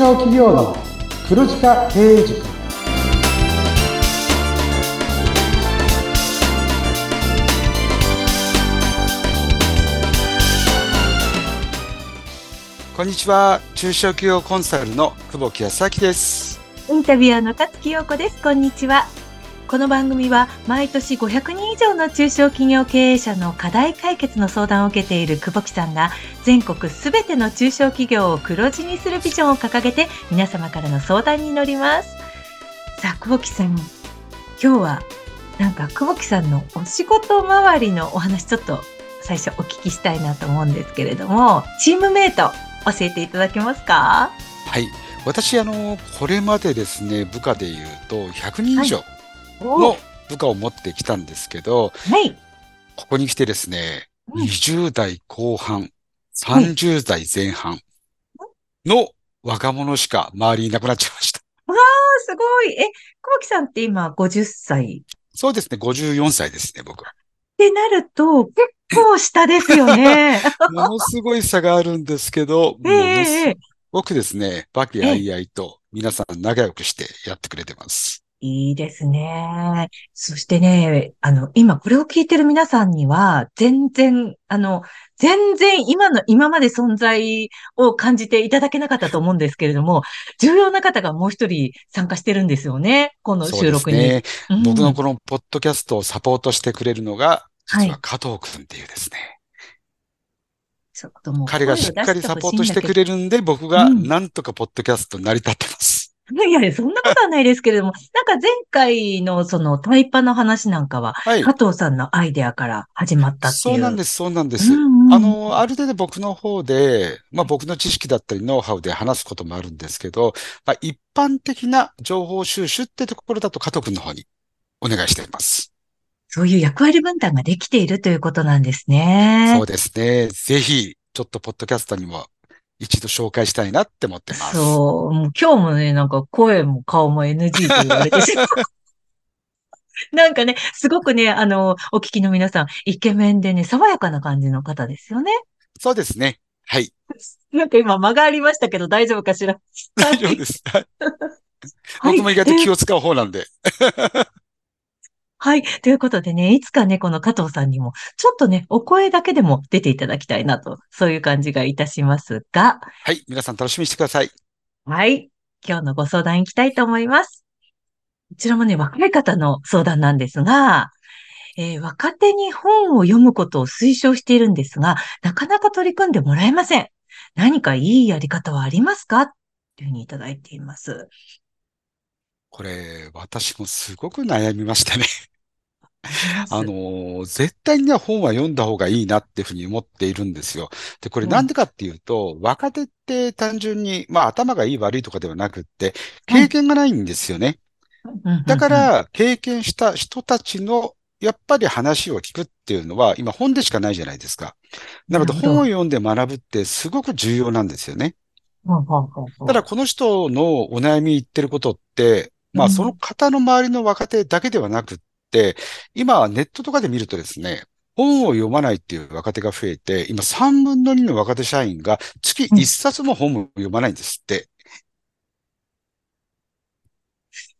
小企業の黒字化経営塾こんにちは中小企業コンサルの久保木康明ですインタビュアーの勝木陽子です。こんにちは。この番組は毎年500人以上の中小企業経営者の課題解決の相談を受けている久保木さんが全国すべての中小企業を黒字にするビジョンを掲げて皆様からの相談に乗ります。さあ、久保木さん、今日はなんか久保木さんのお仕事周りのお話ちょっと最初お聞きしたいなと思うんですけれども、チームメイト教えていただけますか？はい。私あのこれまでですね部下でいうと100人以上。おの部下を持ってきたんですけど、はい。ここに来てですね、うん20代後半、30代前半の若者しか周りにいなくなっちゃいました。すごい。え、久保木さんって今50歳？そうですね、54歳ですね、僕は。ってなると、結構下ですよね。ものすごい差があるんですけど、もええのすええごくですね、和気あいあいと皆さん仲良くしてやってくれてます。いいですね。そしてね、あの、今これを聞いてる皆さんには、全然、あの、全然今の、今まで存在を感じていただけなかったと思うんですけれども、重要な方がもう一人参加してるんですよね。このそうです収録に。ね。うん僕のこのポッドキャストをサポートしてくれるのが、はい実は加藤くんっていうですね。ちょっともう彼がしっかりサポートしてくれるんで、僕がうんなんとかポッドキャスト成り立ってます。いやいや、そんなことはないですけれども、なんか前回のそのタイパの話なんかは、はい。加藤さんのアイデアから始まったっていう。そうなんです、そうなんです。うんうんあの、ある程度僕の方で、まあ僕の知識だったりノウハウで話すこともあるんですけど、まあ一般的な情報収集ってところだと加藤くんの方にお願いしています。そういう役割分担ができているということなんですね。そうですね。ぜひ、ちょっとポッドキャストにも一度紹介したいなって思ってます。そう。もう今日もね、なんか声も顔も NG と言われてしまう。なんかね、すごくね、あの、お聞きの皆さん、イケメンでね、爽やかな感じの方ですよね。そうですね。はい。なんか今間がありましたけど大丈夫かしら。大丈夫です。はい はい僕も意外と気を使う方なんで。はい。ということでね、いつかね、この加藤さんにも、ちょっとね、お声だけでも出ていただきたいなと、そういう感じがいたしますが、はい。皆さん楽しみにしてください。はい。今日のご相談いきたいと思います。こちらもね、若い方の相談なんですが、えー若手に本を読むことを推奨しているんですが、なかなか取り組んでもらえません。何かいいやり方はありますか？というふうにいただいています。これ、私もすごく悩みましたね。あのー、絶対にね本は読んだ方がいいなっていうふうに思っているんですよ。で、これうんなんでかっていうと、若手って単純に、まあ頭がいい悪いとかではなくって、はい経験がないんですよね。うんうんうんだか、ら、経験した人たちの、やっぱり話を聞くっていうのは、今本でしかないじゃないですか。なので、本を読んで学ぶってすごく重要なんですよね。ほうほうほうほうただ、この人のお悩み言ってることって、まあ、うんその方の周りの若手だけではなくって、今、ネットとかで見るとですね、本を読まないっていう若手が増えて、今3分の2の若手社員が月1冊も本を読まないんですって。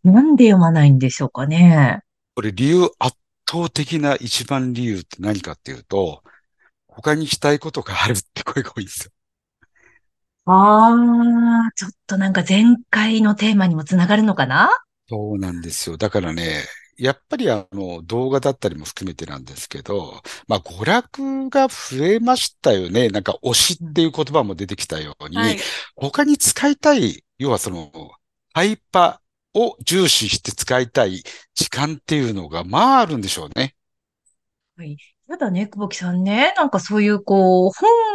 なんで読まないんでしょうかね。これ理由、圧倒的な一番理由って何かっていうと、他にしたいことがあるって声が多いんですよ。ああ、ちょっとなんか前回のテーマにもつながるのかな？そうなんですよ。だからね、やっぱりあの動画だったりも含めてなんですけど、まあ娯楽が増えましたよね。なんか推しっていう言葉も出てきたように、はい。他に使いたい、要はそのタイパを重視して使いたい時間っていうのがまああるんでしょうね。ただね、久保木さんね、なんかそういうこう、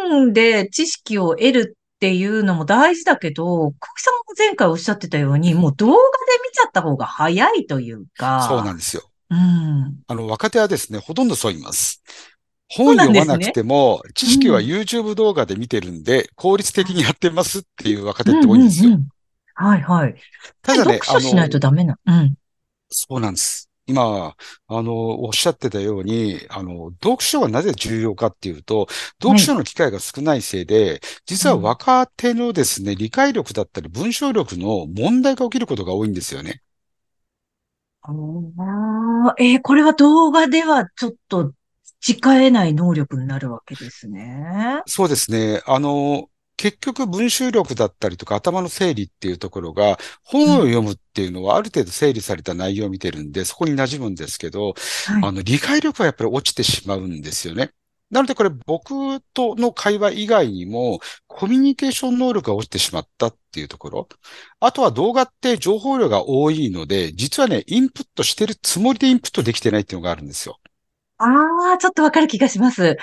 本で知識を得るっていうのも大事だけど、久保木さんも前回おっしゃってたように、もう動画で見ちゃった方が早いというか。そうなんですよ。うん。あの若手はですね、ほとんどそう言います。本読まなくても、知識はうん YouTube 動画で見てるんで、効率的にやってますっていう若手って多いんですよ。うんうんうんはいはい。ただね、読書しないとダメな。うん。そうなんです。今、あの、おっしゃってたように、あの、読書がなぜ重要かっていうと、読書の機会が少ないせいで、実は若手のですね、理解力だったり文章力の問題が起きることが多いんですよね。ああ、えーこれは動画ではちょっと使えない能力になるわけですね。そうですね。あの、結局文集力だったりとか頭の整理っていうところが、本を読むっていうのはある程度整理された内容を見てるんで、そこに馴染むんですけど、はい。あの、理解力はやっぱり落ちてしまうんですよね。なのでこれ僕との会話以外にも、コミュニケーション能力が落ちてしまったっていうところ。あとは動画って情報量が多いので、実はね、インプットしてるつもりでインプットできてないっていうのがあるんですよ。ああ、ちょっとわかる気がします。は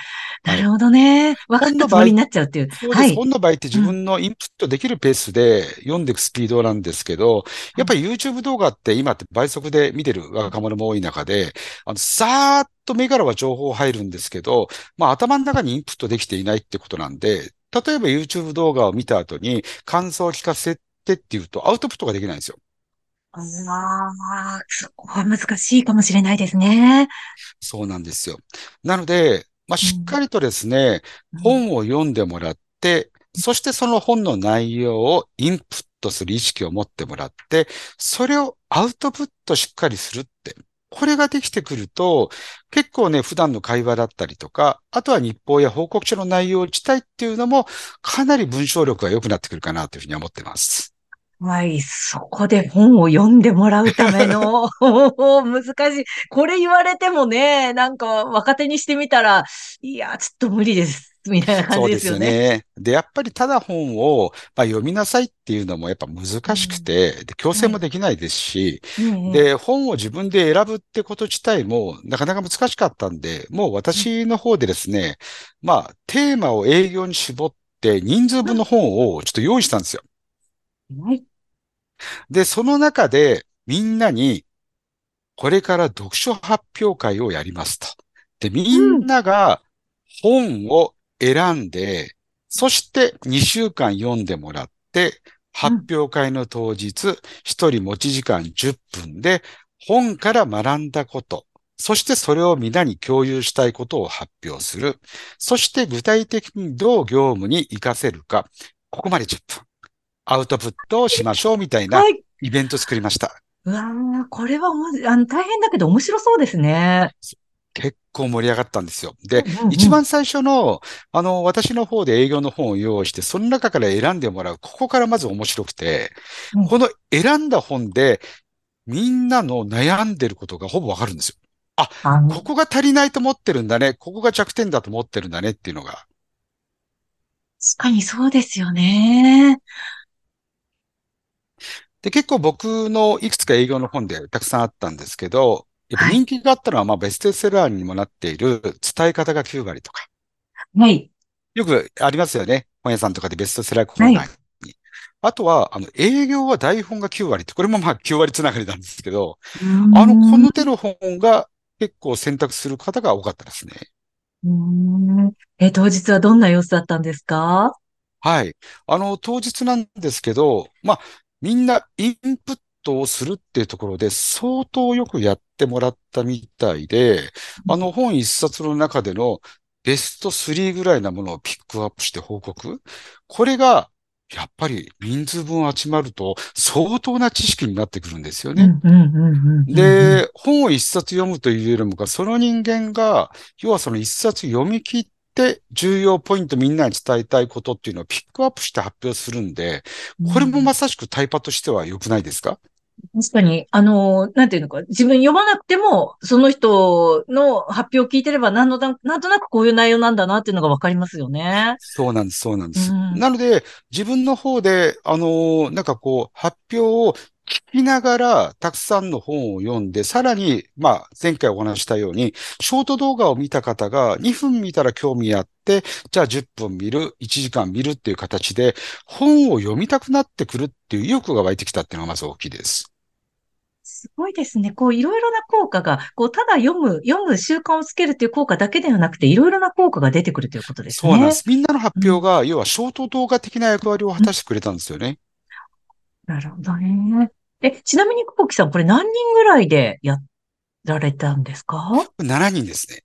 ないるほどね。分かったつもりになっちゃうっていう。そうです。はい。本の場合って自分のインプットできるペースで読んでいくスピードなんですけど、やっぱり YouTube 動画って今って倍速で見てる若者も多い中で、あの、さーっと目からは情報入るんですけど、まあ頭の中にインプットできていないってことなんで、例えば YouTube 動画を見た後に感想を聞かせてっていうとアウトプットができないんですよ。ああ、そこは難しいかもしれないですね。そうなんですよ。なので、まあ、しっかりとですね、うん本を読んでもらって、そしてその本の内容をインプットする意識を持ってもらって、それをアウトプットしっかりするって。これができてくると、結構ね、普段の会話だったりとか、あとは日報や報告書の内容自体っていうのも、かなり文章力が良くなってくるかなというふうに思ってます。はい、そこで本を読んでもらうための 難しい。これ言われてもね、なんか若手にしてみたら、いや、ちょっと無理です。みたいな感そうですよじですよね。ね。で、やっぱりただ本を、まあ、読みなさいっていうのもやっぱ難しくて、で強制もできないですし、うんうんで、本を自分で選ぶってこと自体もなかなか難しかったんで、もう私の方でですね、まあ、テーマを営業に絞って人数分の本をちょっと用意したんですよ。はいで、その中でみんなに、これから読書発表会をやりますと。で、みんなが本を選んで、そして2週間読んでもらって、発表会の当日、1人持ち時間10分で、本から学んだこと、そしてそれを皆に共有したいことを発表する。そして具体的にどう業務に活かせるか。ここまで10分。アウトプットをしましょうみたいなはい。イベント作りました。うわーこれはあの大変だけど面白そうですね。結構盛り上がったんですよ。で、うんうんうん一番最初の、あの、私の方で営業の本を用意して、その中から選んでもらう。ここからまず面白くて、うんこの選んだ本で、みんなの悩んでることがほぼわかるんですよ。あのここが足りないと思ってるんだね。ここが弱点だと思ってるんだねっていうのが。確かにそうですよね。で、結構僕のいくつか営業の本でたくさんあったんですけど、やっぱ人気があったのは、まあベストセラーにもなっている伝え方が9割とか。はい。よくありますよね。本屋さんとかでベストセラーコーナーに。はあとは、あの、営業は台本が9割って、これもまあ9割つながりなんですけど、ああの、この手の本が結構選択する方が多かったですね。え、当日はどんな様子だったんですか？はい。あの、当日なんですけど、まあ、みんなインプットをするっていうところで相当よくやってもらったみたいで、あの本一冊の中でのベスト3ぐらいなものをピックアップして報告。これが、やっぱり人数分集まると相当な知識になってくるんですよね。で、本を一冊読むというよりもか、その人間が、要はその一冊読み切って、重要ポイントみんなに伝えたいことっていうのをピックアップして発表するんで、これもまさしくタイパとしては良くないですか？確かに、あの、なんていうのか、自分読まなくても、その人の発表を聞いてれば、なんのな、なんとなくこういう内容なんだなっていうのがわかりますよね。そうなんです、そうなんです。うんなので、自分の方で、あのーなんかこう、発表を聞きながら、たくさんの本を読んで、さらに、まあ、前回お話ししたように、ショート動画を見た方が2分見たら興味あって、じゃあ10分見る、1時間見るっていう形で、本を読みたくなってくるっていう意欲が湧いてきたっていうのがまず大きいです。すごいですね。こう、いろいろな効果が、こう、ただ読む、読む習慣をつけるっていう効果だけではなくて、いろいろな効果が出てくるということですね。そうなんです。みんなの発表が、要はショート動画的な役割を果たしてくれたんですよね。なるほどね。え、ちなみに、久保木さん、これ何人ぐらいでやっられたんですか？7人ですね。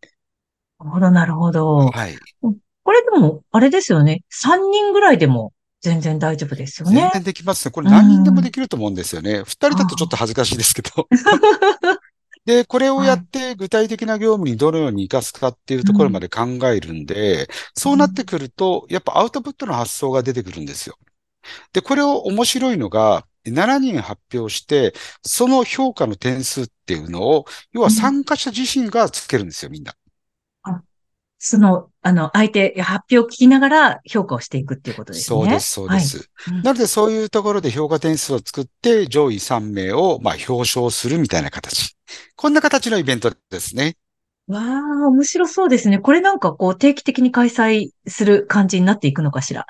なるほど、なるほど。はい。これでも、あれですよね。3人ぐらいでも全然大丈夫ですよね。全然できますね。これ何人でもできると思うんですよね。2人だとちょっと恥ずかしいですけど。で、これをやって具体的な業務にどのように活かすかっていうところまで考えるんで、そうなってくると、やっぱアウトプットの発想が出てくるんですよ。で、これを面白いのが、7人発表して、その評価の点数っていうのを、要は参加者自身がつけるんですよ、みんな。その、あの、相手、発表を聞きながら評価をしていくっていうことですね。そうです、そうです。はいうんなので、そういうところで評価点数を作って、上位3名を、まあ、表彰するみたいな形。こんな形のイベントですね。わあ、面白そうですね。これなんかこう定期的に開催する感じになっていくのかしら。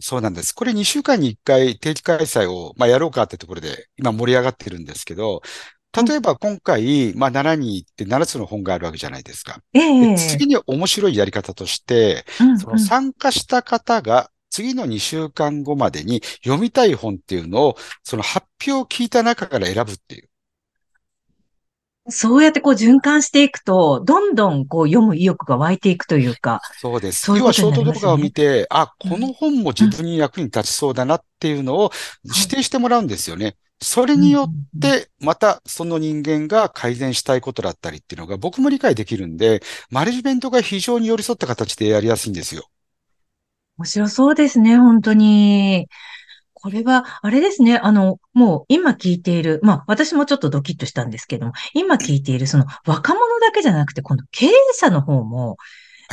そうなんです。これ2週間に1回定期開催を、まあ、やろうかってところで、今盛り上がってるんですけど、例えば今回、まあ、7人行って7つの本があるわけじゃないですか。ええで次に面白いやり方として、うんその参加した方が次の2週間後までに読みたい本っていうのを、その発表を聞いた中から選ぶっていう。そうやってこう循環していくと、どんどんこう読む意欲が湧いていくというか。そうです。そういうこ要はショーとになりますねト動画を見て、あ、うんこの本も自分に役に立ちそうだなっていうのを指定してもらうんですよね。それによっうん、て、またその人間が改善したいことだったりっていうのが僕も理解できるんで、マネジメントが非常に寄り添った形でやりやすいんですよ。面白そうですね、本当に。これは、あれですね、あの、もう今聞いている、まあ私もちょっとドキッとしたんですけども、今聞いているその若者だけじゃなくて、今度経営者の方も、はい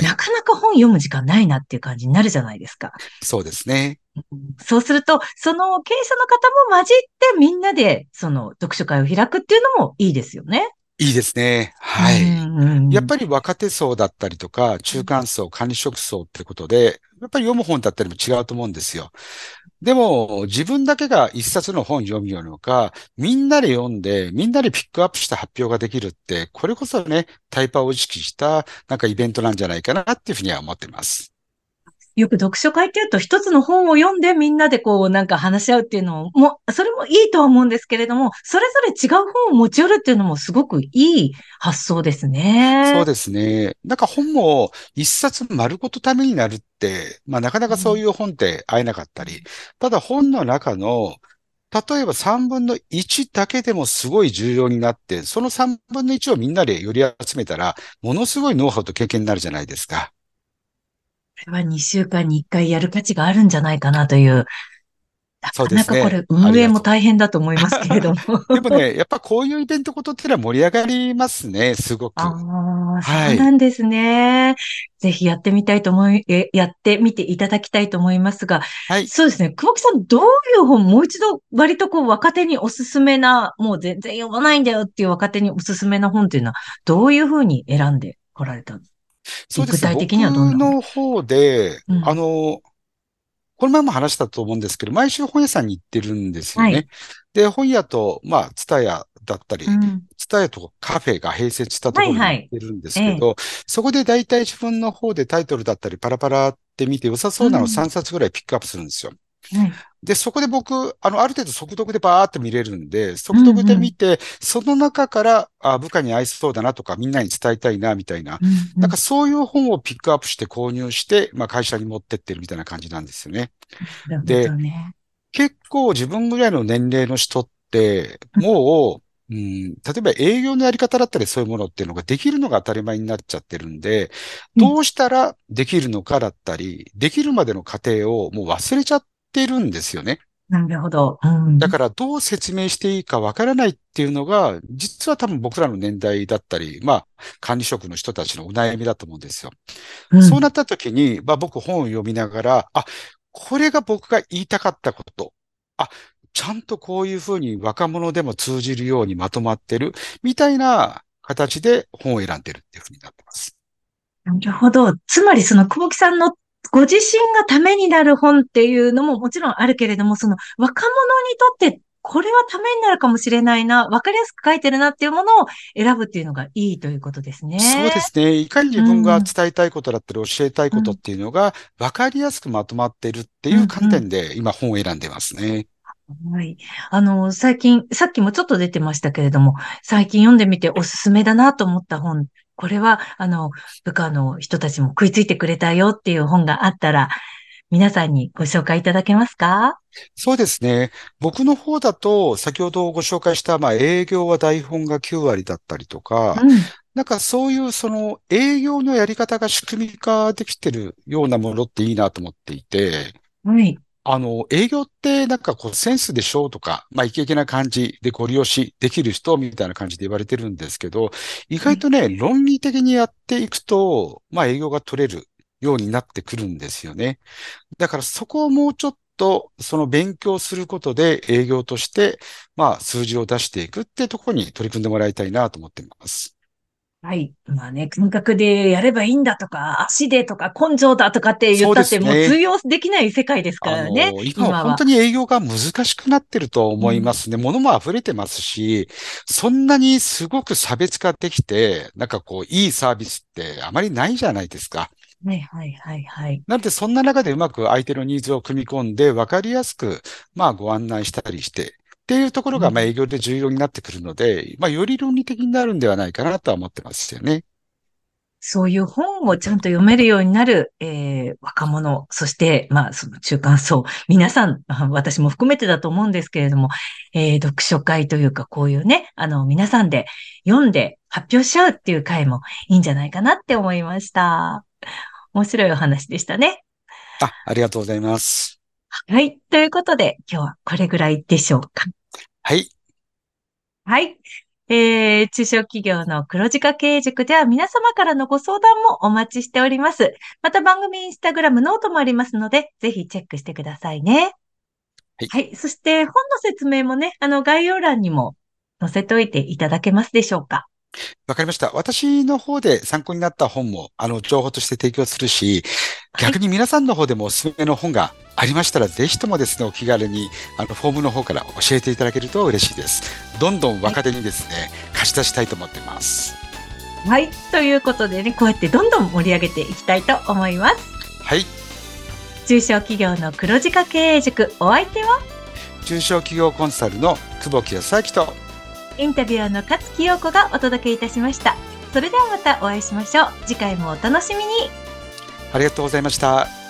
なかなか本読む時間ないなっていう感じになるじゃないですか。そうですね。そうすると、その経営者の方も混じってみんなで、その読書会を開くっていうのもいいですよね。いいですね。はい。いやっぱり若手層だったりとか、中間層、管理職層ってことで、やっぱり読む本だったりも違うと思うんですよ。でも、自分だけが一冊の本読むよりもか、みんなで読んで、みんなでピックアップした発表ができるって、これこそね、タイパを意識した、なんかイベントなんじゃないかなっていうふうには思ってます。よく読書会っていうと一つの本を読んでみんなでこうなんか話し合うっていうのも、それもいいとは思うんですけれども、それぞれ違う本を持ち寄るっていうのもすごくいい発想ですね。そうですね。なんか本も一冊丸ごとためになるって、まあなかなかそういう本って会えなかったり、ただ本の中の、例えば3分の1だけでもすごい重要になって、その3分の1をみんなで寄り集めたら、ものすごいノウハウと経験になるじゃないですか。これは2週間に1回やる価値があるんじゃないかなという。なかなそうですねかこれ運営も大変だと思いますけれども。でもね、やっぱこういうイベントことってのは盛り上がりますね、すごく。ああ、はいそうなんですね。ぜひやってみたいと思い、えやってみていただきたいと思いますが、はい。そうですね。久保木さん、どういう本、もう一度割とこう若手におすすめな、もう全然読まないんだよっていう若手におすすめな本っていうのは、どういうふうに選んでこられたんですそうですね。具体的にはどんな？僕の方で、うん。あの、この前も話したと思うんですけど、毎週本屋さんに行ってるんですよね。はい。で、本屋と、まあ、ツタヤだったり、うん。ツタヤとカフェが併設したところにはいはい。行ってるんですけど、そこで大体自分の方でタイトルだったりパラパラって見て良さそうなのをうん。3冊ぐらいピックアップするんですよ。はいで、そこで僕、あの、ある程度速読でバーって見れるんで、速読で見て、その中から、あ、部下に合いそうだなとか、みんなに伝えたいな、みたいな。うんなんかそういう本をピックアップして購入して、まあ会社に持ってってるみたいな感じなんですよね。で。結構自分ぐらいの年齢の人って、もう、うん、例えば営業のやり方だったりそういうものっていうのができるのが当たり前になっちゃってるんで、どうしたらできるのかだったり、できるまでの過程をもう忘れちゃってるんですよね。なるほど。うんだからどう説明していいかわからないっていうのが、実は多分僕らの年代だったり、まあ管理職の人たちのお悩みだと思うんですよ。うんそうなった時に、まあ僕本を読みながら、あ、これが僕が言いたかったこと。あ、ちゃんとこういうふうに若者でも通じるようにまとまってる、みたいな形で本を選んでるっていうふうになってます。なるほど。つまりその久保木さんのご自身がためになる本っていうのももちろんあるけれども、その若者にとってこれはためになるかもしれないな、わかりやすく書いてるなっていうものを選ぶっていうのがいいということですね。そうですね。いかに自分が伝えたいことだったり教えたいことっていうのが分かりやすくまとまってるっていう観点で今本を選んでますね。はい。あの、最近、さっきもちょっと出てましたけれども、最近読んでみておすすめだなと思った本、これは、あの、部下の人たちも食いついてくれたよっていう本があったら、皆さんにご紹介いただけますか？そうですね。僕の方だと、先ほどご紹介した、まあ、営業は台本が9割だったりとか、うん。なんかそういうその営業のやり方が仕組み化できてるようなものっていいなと思っていて、はい。あの、営業ってなんかこうセンスでしょうとか、まあイケイケな感じでご利用しできる人みたいな感じで言われてるんですけど、意外とね、論理的にやっていくと、まあ営業が取れるようになってくるんですよね。だからそこをもうちょっとその勉強することで営業として、まあ数字を出していくってところに取り組んでもらいたいなと思っています。はい。まあね、感覚でやればいいんだとか、足でとか根性だとかって言ったって、もう通用できない世界ですかあらね。の、今は本当に営業が難しくなってると思いますね。物も溢れてますし、そんなにすごく差別化できて、なんかこう、いいサービスってあまりないじゃないですか。はいはいはいはい。なので、そんな中でうまく相手のニーズを組み込んで、わかりやすく、まあ、ご案内したりして、っていうところが、まあ、営業で重要になってくるので、まあ、より論理的になるんではないかなとは思ってますよね。そういう本をちゃんと読めるようになる、えー若者、そして、まあ、その中間層、皆さん、あ 私も含めてだと思うんですけれども、えー読書会というか、こういうね、あの、皆さんで読んで発表しちゃうっていう回もいいんじゃないかなって思いました。面白いお話でしたね。あ、ありがとうございます。はい。ということで、今日はこれぐらいでしょうか。はい。はい。えー、中小企業の黒字化経営塾では皆様からのご相談もお待ちしております。また番組インスタグラムノートもありますので、ぜひチェックしてくださいね。はいそして本の説明もね、あの概要欄にも載せておいていただけますでしょうか？わかりました。私の方で参考になった本も、あの、情報として提供するし、逆に皆さんの方でもおすすめの本がありましたら、ぜひともですね、お気軽に、あの、フォームの方から教えていただけると嬉しいです。どんどん若手にですね、貸し出したいと思ってます。はい。ということでね、こうやってどんどん盛り上げていきたいと思います。はい。中小企業の黒字化経営塾、お相手は？中小企業コンサルの久保木康明と、インタビュアーの勝木陽子がお届けいたしました。それではまたお会いしましょう。次回もお楽しみに。ありがとうございました。